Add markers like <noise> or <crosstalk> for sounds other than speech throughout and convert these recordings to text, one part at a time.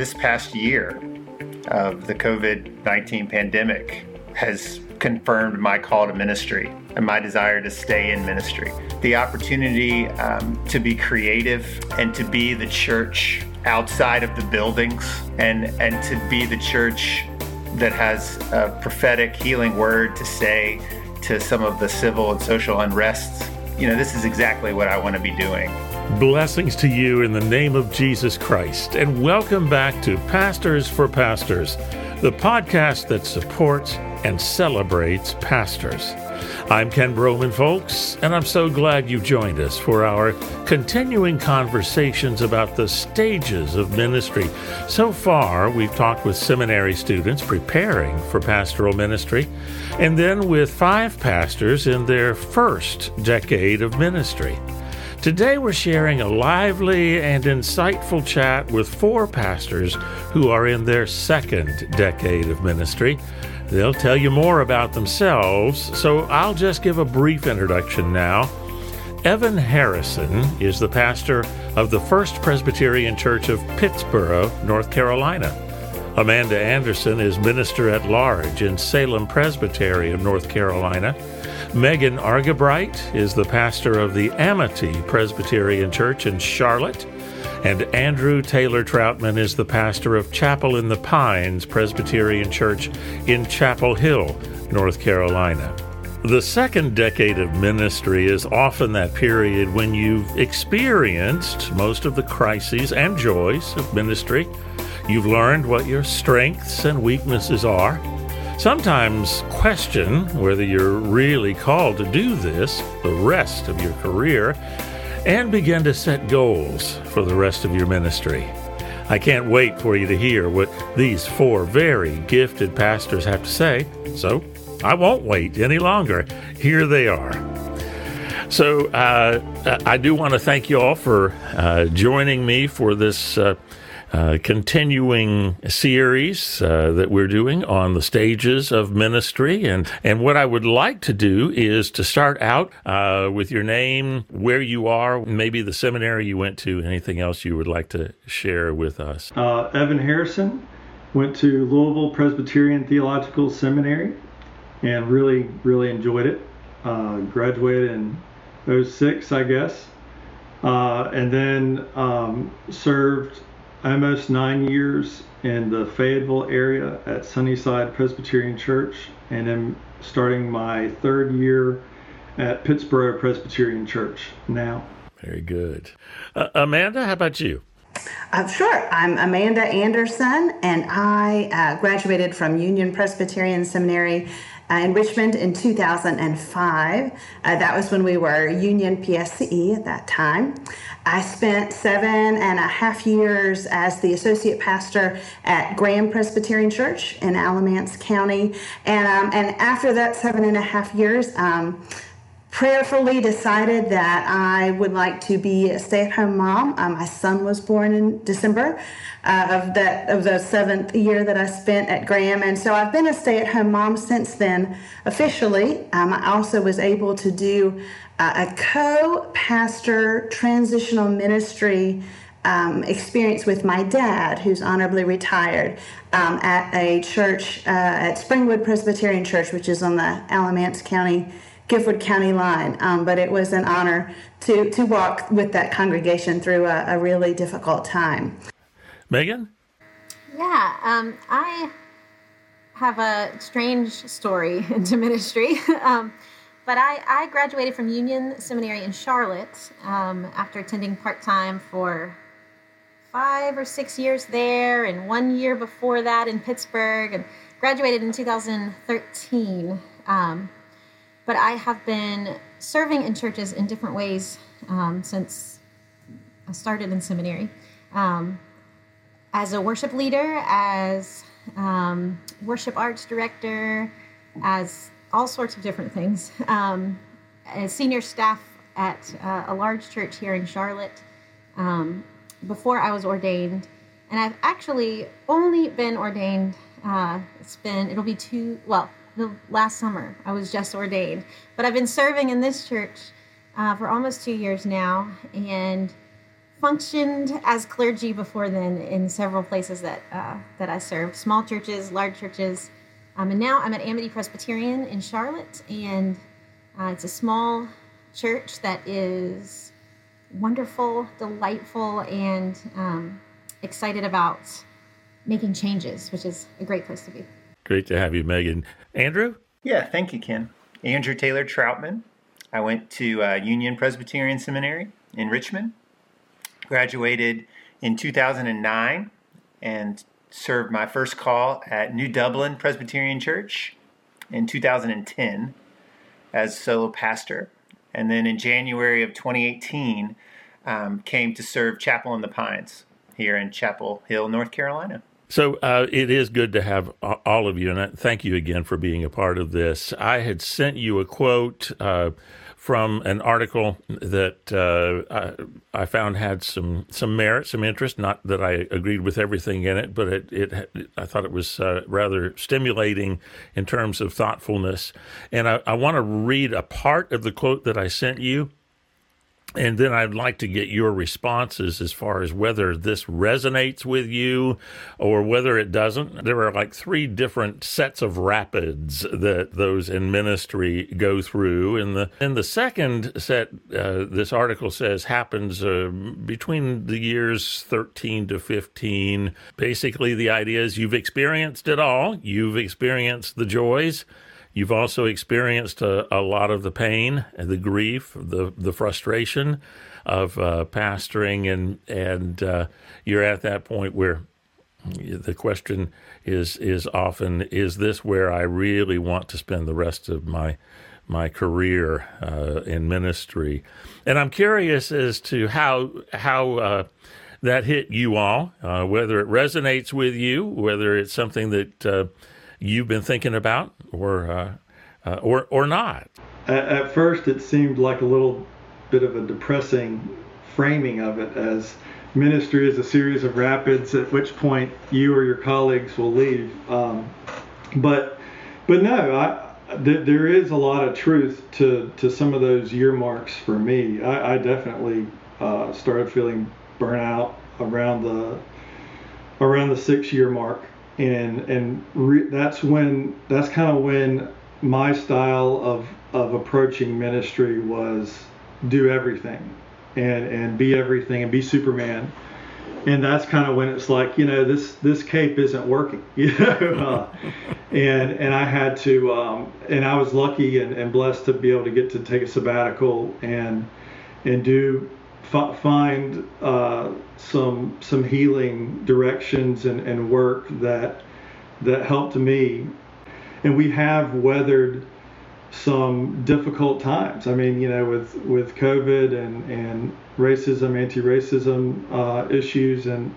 this past year of the COVID 19 pandemic has confirmed my call to ministry and my desire to stay in ministry. The opportunity um, to be creative and to be the church outside of the buildings and, and to be the church that has a prophetic healing word to say to some of the civil and social unrests. You know, this is exactly what I want to be doing. Blessings to you in the name of Jesus Christ, and welcome back to Pastors for Pastors, the podcast that supports and celebrates pastors. I'm Ken Broman, folks, and I'm so glad you joined us for our continuing conversations about the stages of ministry. So far, we've talked with seminary students preparing for pastoral ministry, and then with five pastors in their first decade of ministry. Today, we're sharing a lively and insightful chat with four pastors who are in their second decade of ministry. They'll tell you more about themselves, so I'll just give a brief introduction now. Evan Harrison is the pastor of the First Presbyterian Church of Pittsboro, North Carolina. Amanda Anderson is minister at large in Salem Presbytery of North Carolina. Megan Argabright is the pastor of the Amity Presbyterian Church in Charlotte. And Andrew Taylor Troutman is the pastor of Chapel in the Pines Presbyterian Church in Chapel Hill, North Carolina. The second decade of ministry is often that period when you've experienced most of the crises and joys of ministry. You've learned what your strengths and weaknesses are sometimes question whether you're really called to do this the rest of your career and begin to set goals for the rest of your ministry. I can't wait for you to hear what these four very gifted pastors have to say, so I won't wait any longer. Here they are. So, uh, I do want to thank you all for uh, joining me for this uh, uh, continuing series uh, that we're doing on the stages of ministry. And, and what I would like to do is to start out uh, with your name, where you are, maybe the seminary you went to, anything else you would like to share with us. Uh, Evan Harrison went to Louisville Presbyterian Theological Seminary and really, really enjoyed it. Uh, graduated in 06, I guess. and then um, served almost nine years in the Fayetteville area at Sunnyside Presbyterian Church, and I'm starting my third year at Pittsboro Presbyterian Church now. Very good. Uh, Amanda, how about you? Uh, sure. I'm Amanda Anderson, and I uh, graduated from Union Presbyterian Seminary in Richmond in 2005. Uh, that was when we were Union PSCE at that time. I spent seven and a half years as the associate pastor at Graham Presbyterian Church in Alamance County. And, um, and after that seven and a half years, um, prayerfully decided that I would like to be a stay-at-home mom. Uh, my son was born in December uh, of that of the seventh year that I spent at Graham, and so I've been a stay-at-home mom since then. Officially, um, I also was able to do uh, a co-pastor transitional ministry. Um, experience with my dad, who's honorably retired, um, at a church uh, at Springwood Presbyterian Church, which is on the Alamance County Guilford County line. Um, but it was an honor to, to walk with that congregation through a, a really difficult time. Megan? Yeah, um, I have a strange story <laughs> into ministry. <laughs> um, but I, I, graduated from Union Seminary in Charlotte um, after attending part time for five or six years there, and one year before that in Pittsburgh, and graduated in 2013. Um, but I have been serving in churches in different ways um, since I started in seminary. Um, as a worship leader, as um, worship arts director, as all sorts of different things. Um, as senior staff at uh, a large church here in Charlotte um, before I was ordained. And I've actually only been ordained, uh, it's been, it'll be two, well, the last summer. I was just ordained, but I've been serving in this church uh, for almost two years now, and functioned as clergy before then in several places that uh, that I served, small churches, large churches, um, and now I'm at Amity Presbyterian in Charlotte, and uh, it's a small church that is wonderful, delightful, and um, excited about making changes, which is a great place to be. Great to have you, Megan. Andrew? Yeah, thank you, Ken. Andrew Taylor Troutman. I went to uh, Union Presbyterian Seminary in Richmond, graduated in 2009, and served my first call at New Dublin Presbyterian Church in 2010 as solo pastor. And then in January of 2018, um, came to serve Chapel in the Pines here in Chapel Hill, North Carolina. So uh, it is good to have all of you, and thank you again for being a part of this. I had sent you a quote uh, from an article that uh, I, I, found had some some merit, some interest. Not that I agreed with everything in it, but it, it I thought it was uh, rather stimulating in terms of thoughtfulness. And I, I want to read a part of the quote that I sent you and then I'd like to get your responses as far as whether this resonates with you or whether it doesn't. There are like three different sets of rapids that those in ministry go through. And the, and the second set, uh, this article says, happens uh, between the years 13 to 15. Basically, the idea is you've experienced it all, you've experienced the joys You've also experienced a, a lot of the pain, the grief, the the frustration of uh, pastoring, and and uh, you're at that point where the question is is often is this where I really want to spend the rest of my my career uh, in ministry, and I'm curious as to how how uh, that hit you all, uh, whether it resonates with you, whether it's something that uh, you've been thinking about, or uh, uh, or or not. At, first, it seemed like a little bit of a depressing framing of it as ministry is a series of rapids, at which point you or your colleagues will leave. Um, but but no, I. Th- there is a lot of truth to, to some of those year marks for me. I, I definitely uh, started feeling burnout around the around the six year mark and and re- that's when that's kind of when my style of of approaching ministry was do everything and and be everything and be superman. And that's kind of when it's like you know this this cape isn't working <laughs> you know? Uh, and and i had to um, and i was lucky and, and blessed to be able to get to take a sabbatical and and do f- find uh, some some healing directions and, and work that that helped me. And we have weathered some difficult times. I mean, you know, with with COVID and and racism, anti-racism uh, issues, and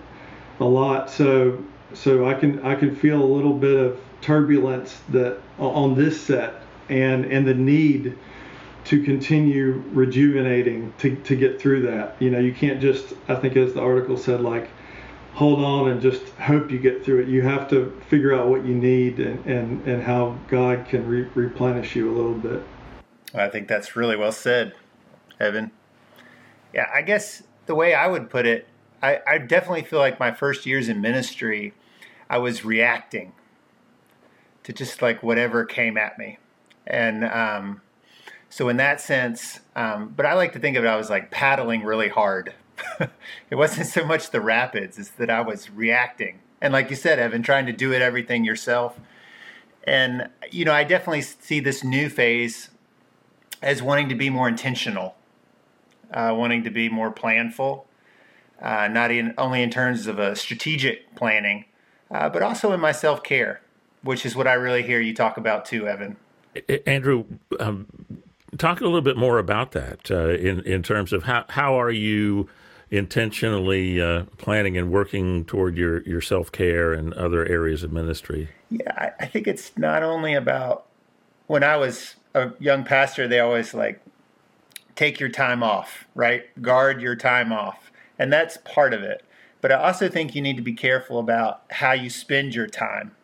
a lot. So so I can I can feel a little bit of turbulence that on this set and and the need to continue rejuvenating to, to get through that. You know, you can't just, I think as the article said, like hold on and just hope you get through it. You have to figure out what you need and, and, and how God can re- replenish you a little bit. I think that's really well said, Evan. Yeah, I guess the way I would put it, I, I definitely feel like my first years in ministry, I was reacting to just like whatever came at me. And um, so in that sense, um, but I like to think of it, I was like paddling really hard. <laughs> it wasn't so much the rapids, it's that I was reacting. And like you said, Evan, trying to do it everything yourself. And, you know, I definitely see this new phase as wanting to be more intentional, uh, wanting to be more planful, uh, not in, only in terms of a strategic planning, uh, but also in my self care, which is what I really hear you talk about too, Evan. Andrew, um, talk a little bit more about that uh, in in terms of how how are you intentionally uh, planning and working toward your your self care and other areas of ministry. Yeah, I, I think it's not only about when I was a young pastor, they always like take your time off, right? Guard your time off, and that's part of it. But I also think you need to be careful about how you spend your time.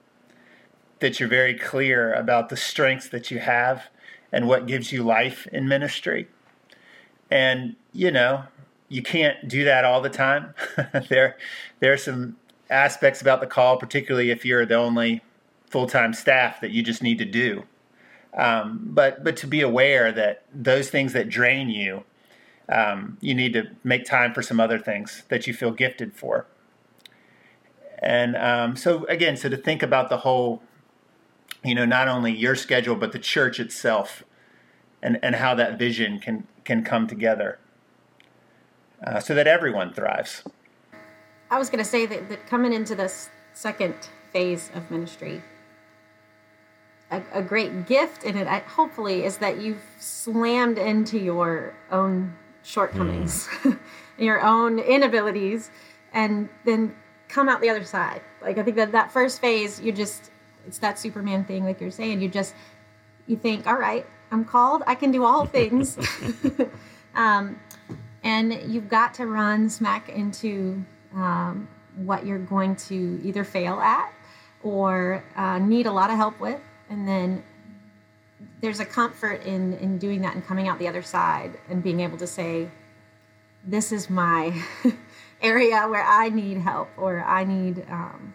That you're very clear about the strengths that you have and what gives you life in ministry. And, you know, you can't do that all the time. <laughs> there, there are some aspects about the call, particularly if you're the only full time staff, that you just need to do. Um, but but to be aware that those things that drain you, um, you need to make time for some other things that you feel gifted for. And um, so again, so to think about the whole, you know, not only your schedule but the church itself, and and how that vision can can come together, uh, so that everyone thrives. I was going to say that, that coming into this second phase of ministry, a, a great gift in it, I, hopefully, is that you've slammed into your own shortcomings, mm. <laughs> your own inabilities, and then come out the other side. Like I think that that first phase, you just it's that Superman thing, like you're saying. You just you think, all right, I'm called. I can do all things. <laughs> um, and you've got to run smack into um, what you're going to either fail at or uh, need a lot of help with, and then there's a comfort in in doing that and coming out the other side and being able to say, "This is my <laughs> area where I need help or I need." Um,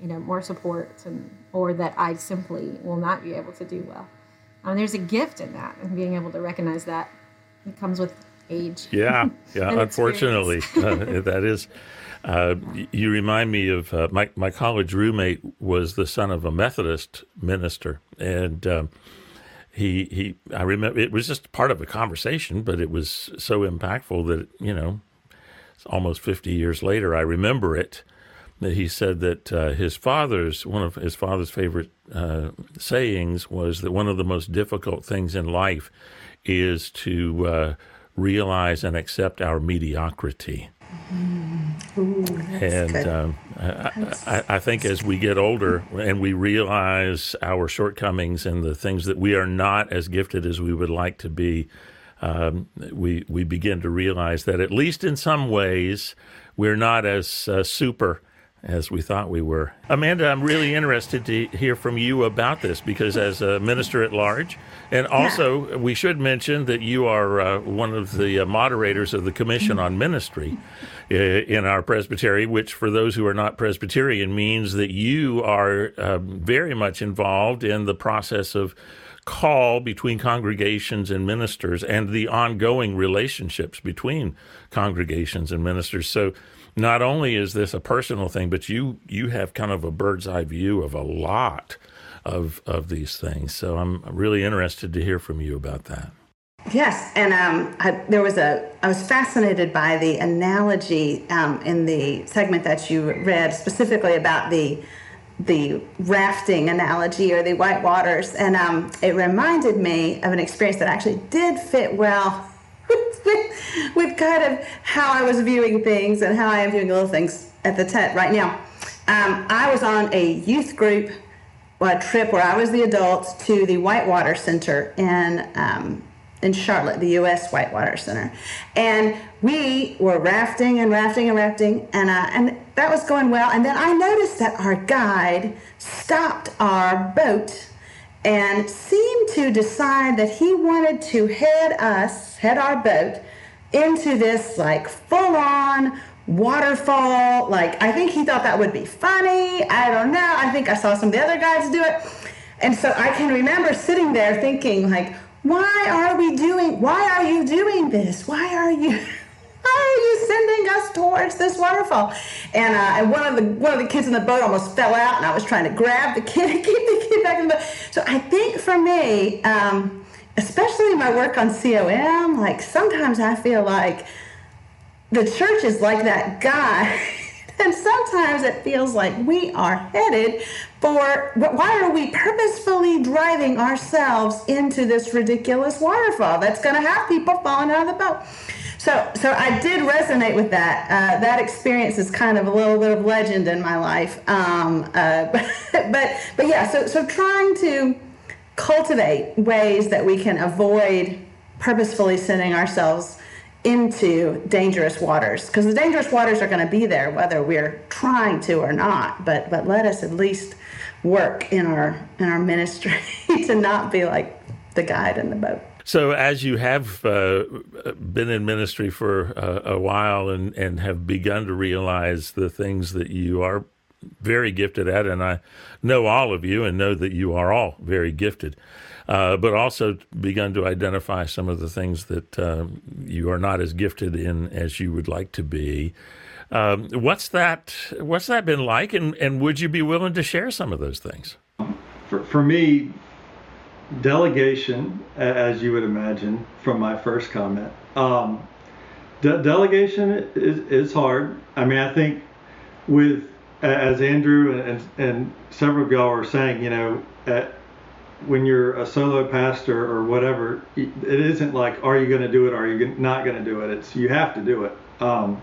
you know more support and or that I simply will not be able to do well. Um, there's a gift in that and being able to recognize that it comes with age. Yeah, yeah. <laughs> unfortunately, uh, <laughs> that is. Uh, you remind me of uh, my my college roommate was the son of a Methodist minister, and um, he he. I remember it was just part of a conversation, but it was so impactful that you know, almost fifty years later, I remember it. That he said that uh, his father's one of his father's favorite uh, sayings was that one of the most difficult things in life is to uh, realize and accept our mediocrity. Mm-hmm. Ooh, and um, I, I, think as we get older and we realize our shortcomings and the things that we are not as gifted as we would like to be, um, we we begin to realize that at least in some ways we're not as uh, super as we thought we were. Amanda, I'm really interested to hear from you about this because, as a minister at large, and also yeah. we should mention that you are uh, one of the uh, moderators of the Commission on Ministry uh, in our presbytery, which, for those who are not Presbyterian, means that you are um, very much involved in the process of call between congregations and ministers and the ongoing relationships between congregations and ministers. So, not only is this a personal thing, but you you have kind of a bird's eye view of a lot of of these things. So I'm really interested to hear from you about that. Yes, and um, I, there was a. I was fascinated by the analogy um, in the segment that you read, specifically about the the rafting analogy or the white waters, and um, it reminded me of an experience that actually did fit well <laughs> with, kind of how I was viewing things and how I am viewing little things at the tent right now. Um, I was on a youth group a trip where I was the adult to the Whitewater Center in um, in Charlotte, the U.S. Whitewater Center, and we were rafting and rafting and rafting, and uh, and that was going well. And then I noticed that our guide stopped our boat and seemed to decide that he wanted to head us, head our boat, into this like full on waterfall. Like, I think he thought that would be funny. I don't know. I think I saw some of the other guys do it. And so I can remember sitting there thinking, like, why are we doing, why are you doing this? Why are you? Sending us towards this waterfall? And, uh, and one of the one of the kids in the boat almost fell out, and I was trying to grab the kid and <laughs> keep the kid back in the boat. So I think for me, um, especially my work on COM, like sometimes I feel like the church is like that guy. <laughs> and sometimes it feels like we are headed for why are we purposefully driving ourselves into this ridiculous waterfall that's going to have people falling out of the boat so, so I did resonate with that. Uh, that experience is kind of a little bit of legend in my life. Um, uh, but, <laughs> but, but yeah. So, so trying to cultivate ways that we can avoid purposefully sending ourselves into dangerous waters because the dangerous waters are going to be there whether we're trying to or not but but let us at least work in our in our ministry <laughs> to not be like the guide in the boat So, as you have uh, been in ministry for uh, a while and, and have begun to realize the things that you are very gifted at, and I know all of you and know that you are all very gifted, uh, but also begun to identify some of the things that um, you are not as gifted in as you would like to be. Um, what's that? What's that been like? And, and would you be willing to share some of those things? For, for me, delegation, as you would imagine from my first comment, um, de- delegation is, is hard. I mean, I think with as Andrew and, and several of y'all were saying, you know, at, when you're a solo pastor or whatever, it isn't like, are you going to do it? Are you not going to do it? It's you have to do it. Um,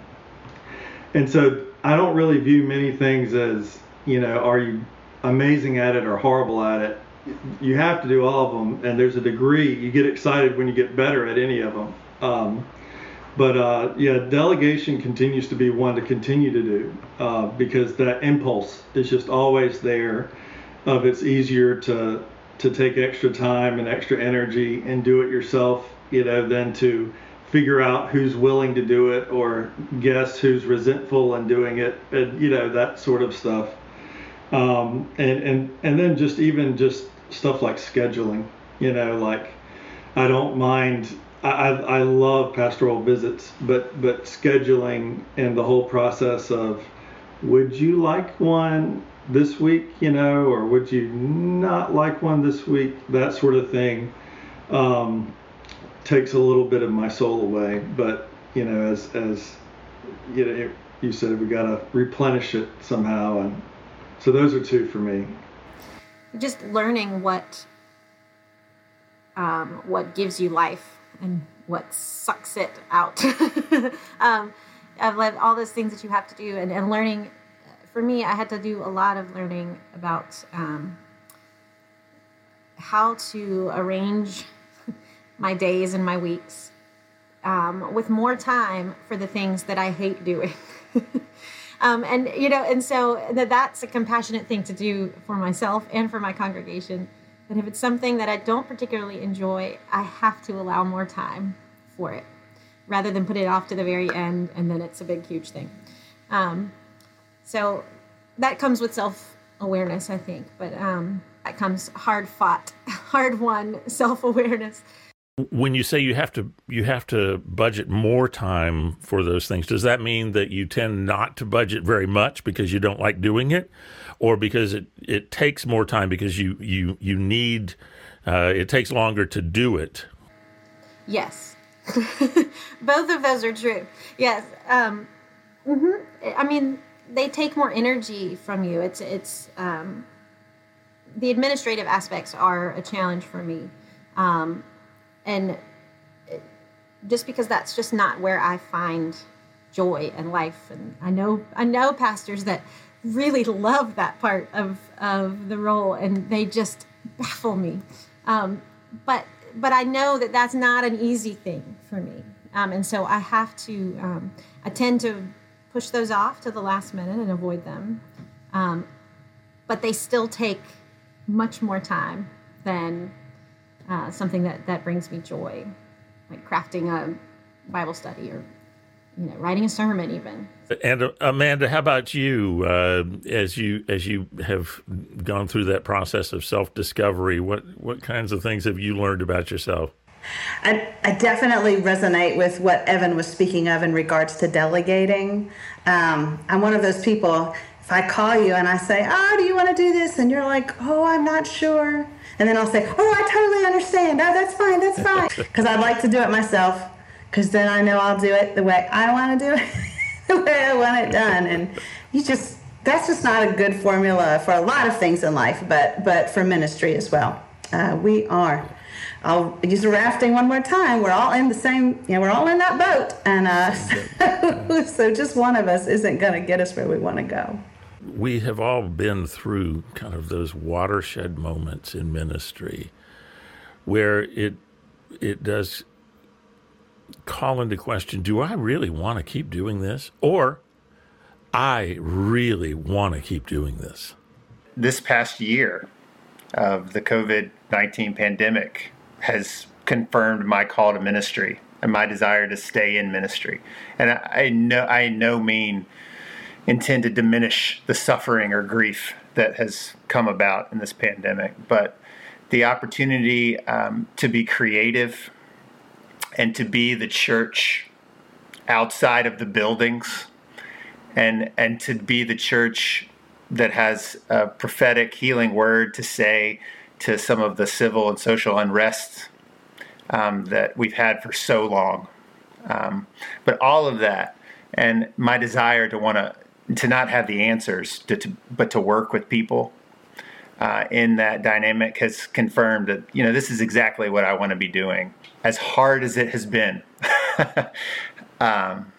and so I don't really view many things as, you know, are you amazing at it or horrible at it? You have to do all of them, and there's a degree. You get excited when you get better at any of them. Um, but uh, yeah, delegation continues to be one to continue to do uh, because that impulse is just always there. Of it's easier to to take extra time and extra energy and do it yourself, you know, than to figure out who's willing to do it or guess who's resentful and doing it, and you know that sort of stuff. Um, and and and then just even just stuff like scheduling, you know, like I don't mind. I, I love pastoral visits, but but scheduling and the whole process of would you like one this week, you know, or would you not like one this week, that sort of thing. Um, takes a little bit of my soul away. But you know, as as you know, you said, we got to replenish it somehow, and so those are two for me. Just learning what um, what gives you life and what sucks it out. <laughs> um, I've led all those things that you have to do, and, and learning. For me, I had to do a lot of learning about um, how to arrange <laughs> my days and my weeks um, with more time for the things that I hate doing. <laughs> um, and you know, and so that that's a compassionate thing to do for myself and for my congregation. But if it's something that I don't particularly enjoy, I have to allow more time for it, rather than put it off to the very end and then it's a big, huge thing. Um, so that comes with self awareness, I think. But um, that comes hard fought, <laughs> hard won self awareness when you say you have to you have to budget more time for those things does that mean that you tend not to budget very much because you don't like doing it? Or because it it takes more time because you you you need uh, it takes longer to do it? Yes. <laughs> Both of those are true. Yes um, mm-hmm. i mean they take more energy from you. It's it's um, the administrative aspects are a challenge for me. Um, and just because that's just not where I find joy and life. And I know I know pastors that really love that part of of the role, and they just baffle me. Um, but but I know that that's not an easy thing for me, um, and so I have to. Um, I tend to push those off to the last minute and avoid them, um, but they still take much more time than uh, something that that brings me joy, like crafting a Bible study or you know writing a sermon even. And uh, Amanda, how about you? Uh, as you as you have gone through that process of self discovery, what what kinds of things have you learned about yourself? I, I, definitely resonate with what Evan was speaking of in regards to delegating. Um, I'm one of those people. If I call you and I say, "Oh, do you want to do this?" and you're like, "Oh, I'm not sure," And then I'll say, oh, I totally understand. Oh, that's fine, that's fine. <laughs> Because I'd like to do it myself, because then I know I'll do it the way I want to do it, <laughs> the way I want it done. And you just, that's just not a good formula for a lot of things in life, but, but for ministry as well. Uh, we are. I'll use the rafting one more time. We're all in the same, you know, we're all in that boat. And uh, so, <laughs> so just one of us isn't going to get us where we want to go we have all been through kind of those watershed moments in ministry where it it does call into question do I really want to keep doing this or I really want to keep doing this this past year of the COVID 19 pandemic has confirmed my call to ministry and my desire to stay in ministry. And I, I know I no mean intend to diminish the suffering or grief that has come about in this pandemic, but the opportunity um, to be creative and to be the church outside of the buildings and and to be the church that has a prophetic healing word to say to some of the civil and social unrest um, that we've had for so long. Um, but all of that, and my desire to want to to not have the answers, to, to, but to work with people uh, in that dynamic has confirmed that you know this is exactly what I want to be doing. As hard as it has been, <laughs> um,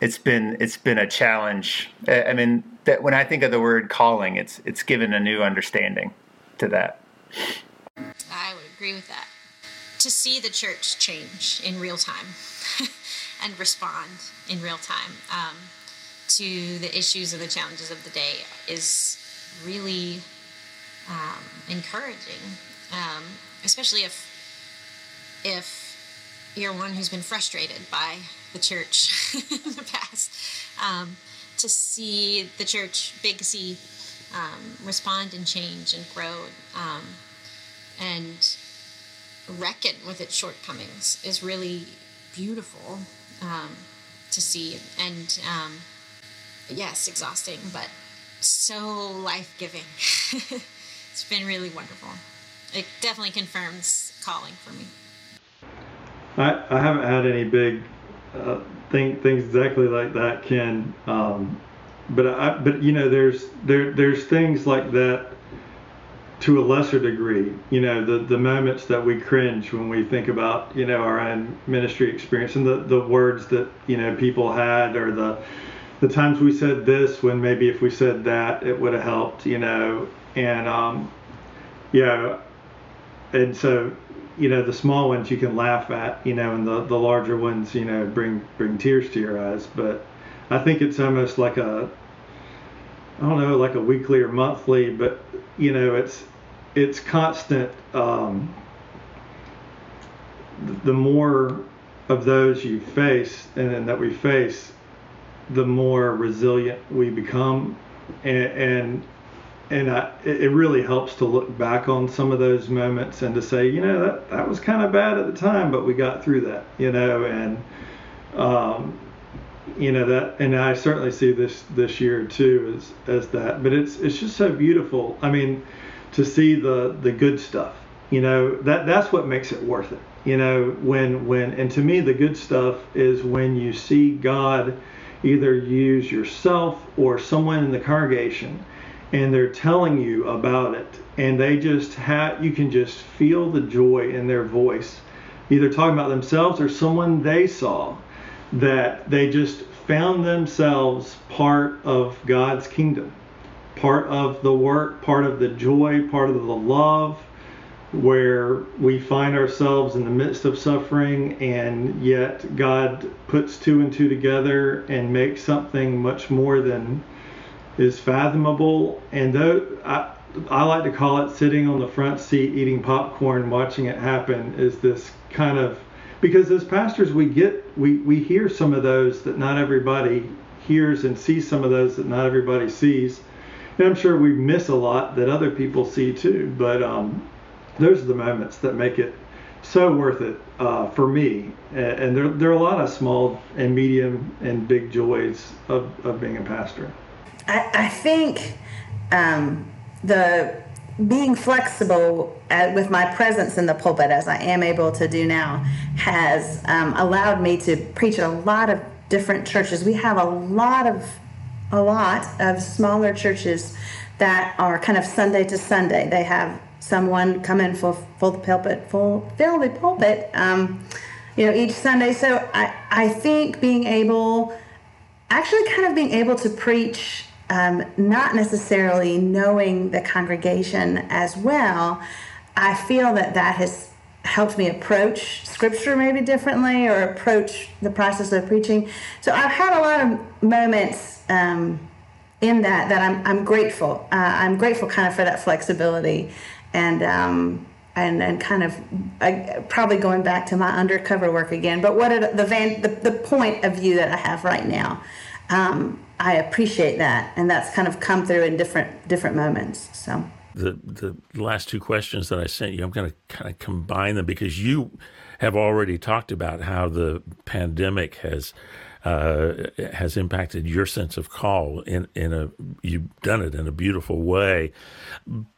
it's been it's been a challenge. I mean, that when I think of the word calling, it's it's given a new understanding to that. I would agree with that. To see the church change in real time <laughs> and respond in real time um, to the issues and the challenges of the day is really um, encouraging, um, especially if if you're one who's been frustrated by the church <laughs> in the past. Um, to see the church, Big C, um, respond and change and grow um, and reckon with its shortcomings is really beautiful um, to see. And yes, exhausting, but so life giving. <laughs> it's been really wonderful. It definitely confirms calling for me. I, I haven't had any big uh, thing, things exactly like that, Ken. Um, but I, but you know, there's there there's things like that to a lesser degree. You know, the the moments that we cringe when we think about you know our own ministry experience and the the words that you know people had or the the times we said this when maybe if we said that it would have helped. You know, and um, yeah, and so you know the small ones you can laugh at you know and the the larger ones you know bring bring tears to your eyes but i think it's almost like a i don't know like a weekly or monthly but you know it's it's constant um, the more of those you face and then that we face the more resilient we become and, and and I, it really helps to look back on some of those moments and to say, you know, that that was kind of bad at the time, but we got through that, you know, and um, you know that, and I certainly see this this year too as as that. But it's it's just so beautiful. I mean, to see the the good stuff, you know, that that's what makes it worth it. You know, when when and to me the good stuff is when you see God either use yourself or someone in the congregation and they're telling you about it. And they just have you can just feel the joy in their voice either talking about themselves or someone they saw that they just found themselves part of God's kingdom part of the work part of the joy part of the love where we find ourselves in the midst of suffering and yet God puts two and two together and makes something much more than is fathomable, and though I, I like to call it sitting on the front seat eating popcorn, watching it happen, is this kind of because as pastors we get we we hear some of those that not everybody hears and see some of those that not everybody sees, and I'm sure we miss a lot that other people see too. But um, those are the moments that make it so worth it uh, for me. And, and there, there are a lot of small and medium and big joys of, of being a pastor. I, I think um, the being flexible at, with my presence in the pulpit, as I am able to do now, has um, allowed me to preach at a lot of different churches. We have a lot of a lot of smaller churches that are kind of Sunday to Sunday. They have someone come in for full the pulpit, fill the pulpit, um, you know, each Sunday. So I I think being able, actually, kind of being able to preach um, not necessarily knowing the congregation as well, I feel that that has helped me approach scripture maybe differently or approach the process of preaching. So I've had a lot of moments um, in that that I'm, I'm grateful. Uh, I'm grateful kind of for that flexibility and um, and, and kind of probably going back to my undercover work again. But what are the, van, the, the point of view that I have right now, um, I appreciate that, and that's kind of come through in different different moments. So the the last two questions that I sent you, I'm going to kind of combine them because you have already talked about how the pandemic has uh, has impacted your sense of call in in a you've done it in a beautiful way.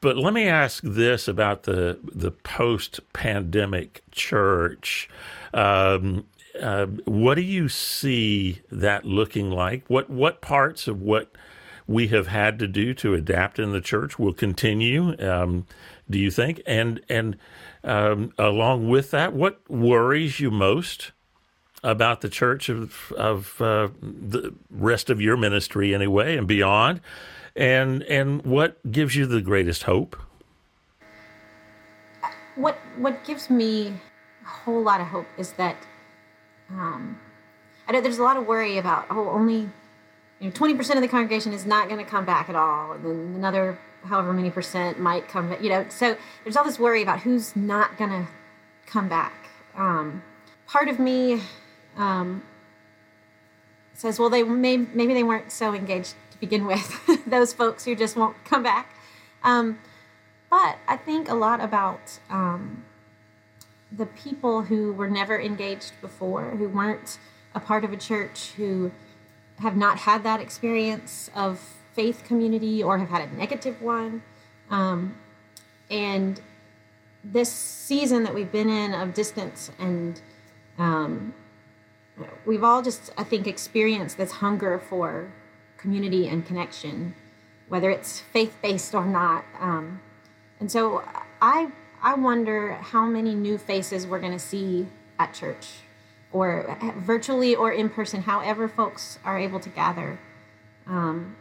But let me ask this about the the post pandemic church. Um, uh, what do you see that looking like? What what parts of what we have had to do to adapt in the church will continue? Um, do you think? And and um, along with that, what worries you most about the church of of uh, the rest of your ministry anyway and beyond, and and what gives you the greatest hope? What what gives me a whole lot of hope is that um, I know there's a lot of worry about oh only you know 20% of the congregation is not going to come back at all, and then another however many percent might come back. You know, so there's all this worry about who's not going to come back. Um, part of me um, says, well, they may maybe they weren't so engaged to begin with. <laughs> Those folks who just won't come back. Um, but I think a lot about um, the people who were never engaged before, who weren't a part of a church, who have not had that experience of faith community or have had a negative one. Um, and this season that we've been in of distance and um, we've all just i think experienced this hunger for community and connection whether it's faith-based or not um, and so i i wonder how many new faces we're going to see at church or virtually or in person however folks are able to gather um,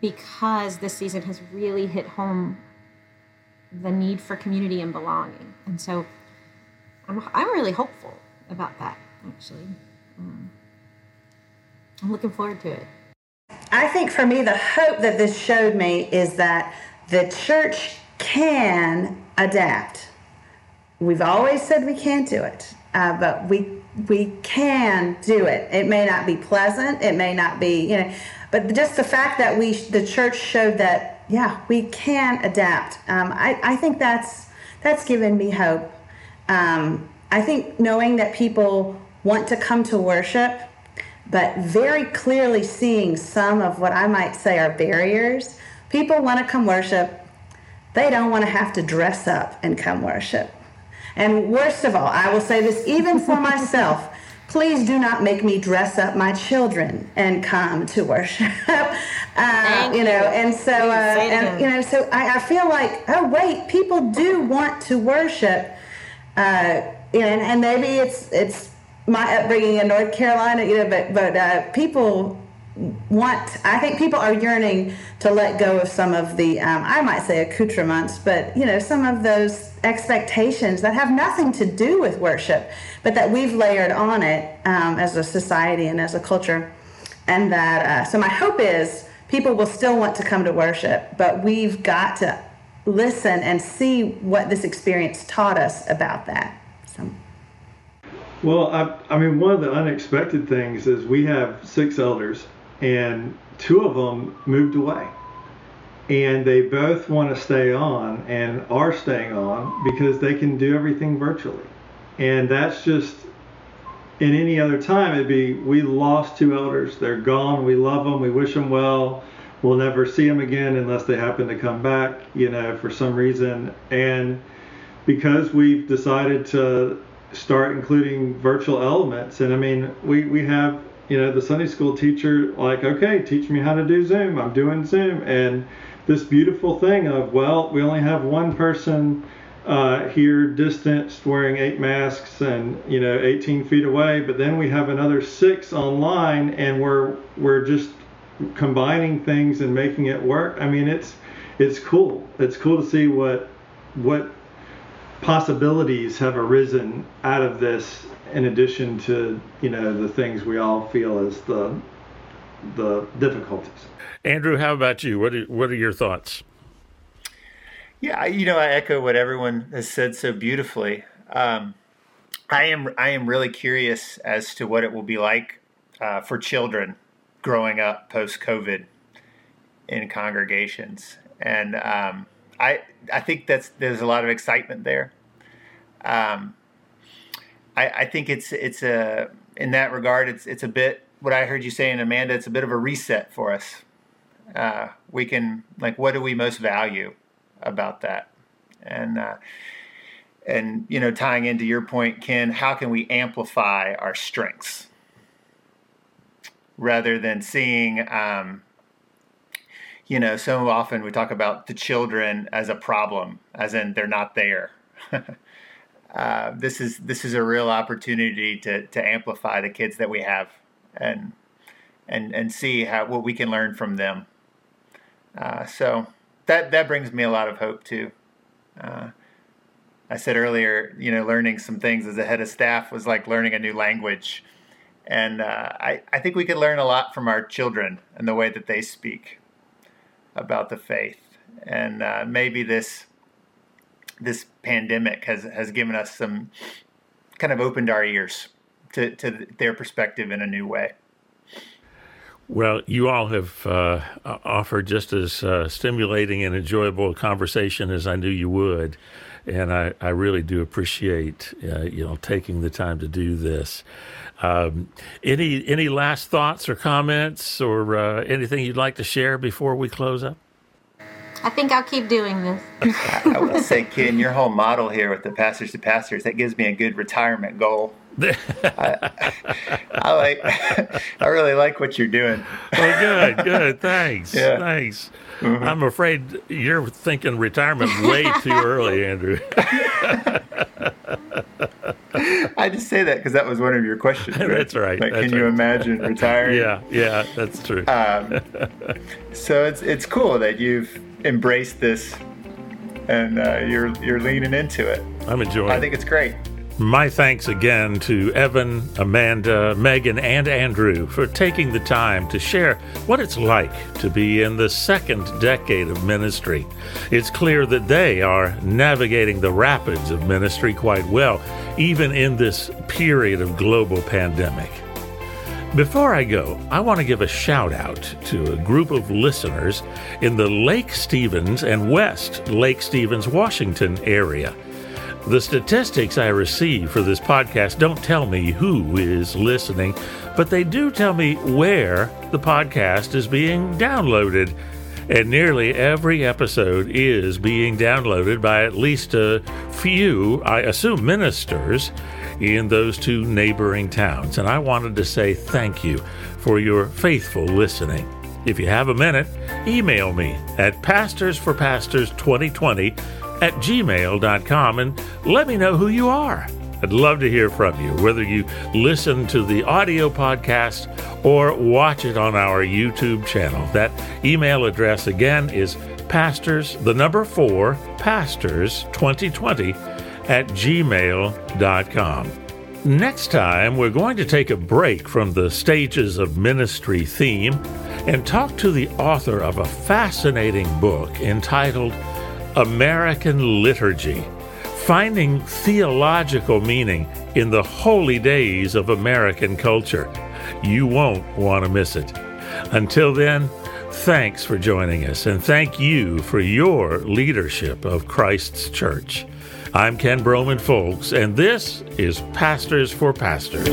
because this season has really hit home the need for community and belonging and so i'm, I'm really hopeful about that actually. I'm looking forward to it. I think for me, the hope that this showed me is that the church can adapt. We've always said we can't do it, uh, but we we can do it. It may not be pleasant. It may not be, you know, but just the fact that we the church showed that yeah we can adapt. Um, I I think that's that's given me hope. Um, I think knowing that people want to come to worship, but very clearly seeing some of what I might say are barriers. People want to come worship, they don't want to have to dress up and come worship. And worst of all, I will say this even for <laughs> myself. Please do not make me dress up my children and come to worship. <laughs> uh, you know, and so, uh, and, you know, so I, I, feel like, oh wait, people do want to worship. Uh, and, and maybe it's it's my upbringing in North Carolina, you know, but but uh, people want. I think people are yearning to let go of some of the, um, I might say, accoutrements, but you know, some of those expectations that have nothing to do with worship, but that we've layered on it um, as a society and as a culture, and that. Uh, so my hope is people will still want to come to worship, but we've got to listen and see what this experience taught us about that. Well, I, I mean, one of the unexpected things is we have six elders, and two of them moved away. And they both want to stay on and are staying on because they can do everything virtually. And that's just, in any other time, it'd be we lost two elders. They're gone. We love them. We wish them well. We'll never see them again unless they happen to come back, you know, for some reason. And because we've decided to start including virtual elements. And I mean, we, we have, you know, the Sunday school teacher like, okay, teach me how to do Zoom. I'm doing Zoom. And this beautiful thing of, well, we only have one person uh, here distanced wearing eight masks and, you know, 18 feet away, but then we have another six online and we're, we're just combining things and making it work. I mean, it's, it's cool. It's cool to see what, what possibilities have arisen out of this in addition to you know the things we all feel as the the difficulties. Andrew how about you? What are, what are your thoughts? Yeah, you know, I echo what everyone has said so beautifully. Um, I am I am really curious as to what it will be like uh, for children growing up post COVID in congregations, and um, I I think that's there's a lot of excitement there. Um, I, I think it's it's a in that regard it's it's a bit what I heard you saying, Amanda. It's a bit of a reset for us. Uh, we can like what do we most value about that, and uh, and you know tying into your point, Ken, how can we amplify our strengths rather than seeing um, you know, so often we talk about the children as a problem, as in they're not there. <laughs> uh, this is this is a real opportunity to to amplify the kids that we have, and and and see how what we can learn from them. Uh, so that that brings me a lot of hope too. Uh, I said earlier, you know, learning some things as a head of staff was like learning a new language. And uh, I, I think we could learn a lot from our children and the way that they speak about the faith, and uh, maybe this this pandemic has has given us some kind of opened our ears to to their perspective in a new way. Well, you all have uh, offered just as uh, stimulating and enjoyable a conversation as I knew you would, and I, I really do appreciate uh, you know taking the time to do this. Um, any any last thoughts or comments or uh, anything you'd like to share before we close up? I think I'll keep doing this. <laughs> I, will say, Ken, your whole model here with the pastors to pastors that gives me a good retirement goal. I, <laughs> I, like. I really like what you're doing. Well, good, good. <laughs> Thanks. Yeah. Thanks. Mm-hmm. I'm afraid you're thinking retirement way too early, Andrew. <laughs> I just say that because that was one of your questions. Right? that's right. Like, that's can right. you imagine retiring? yeah, yeah, that's true. Um, so it's it's cool that you've embraced this and uh, you're you're leaning into it. I'm enjoying. I think it's great. My thanks again to Evan, Amanda, Megan, and Andrew for taking the time to share what it's like to be in the second decade of ministry. It's clear that they are navigating the rapids of ministry quite well, even in this period of global pandemic. Before I go, I want to give a shout out to a group of listeners in the Lake Stevens and West Lake Stevens, Washington area. The statistics I receive for this podcast don't tell me who is listening, but they do tell me where the podcast is being downloaded. And nearly every episode is being downloaded by at least a few, I assume, ministers in those two neighboring towns. And I wanted to say thank you for your faithful listening. If you have a minute, email me at pastorsforpastors2020 at gmail.com and let me know who you are. I'd love to hear from you, whether you listen to the audio podcast or watch it on our YouTube channel. That email address again is pastors, the number four, pastors 2020 at gmail.com. Next time, we're going to take a break from the stages of ministry theme and talk to the author of a fascinating book entitled American Liturgy Finding Theological Meaning in the Holy Days of American Culture. You won't want to miss it. Until then, thanks for joining us, and thank you for your leadership of Christ's Church. I'm Ken Broman Folks, and this is Pastors for Pastors.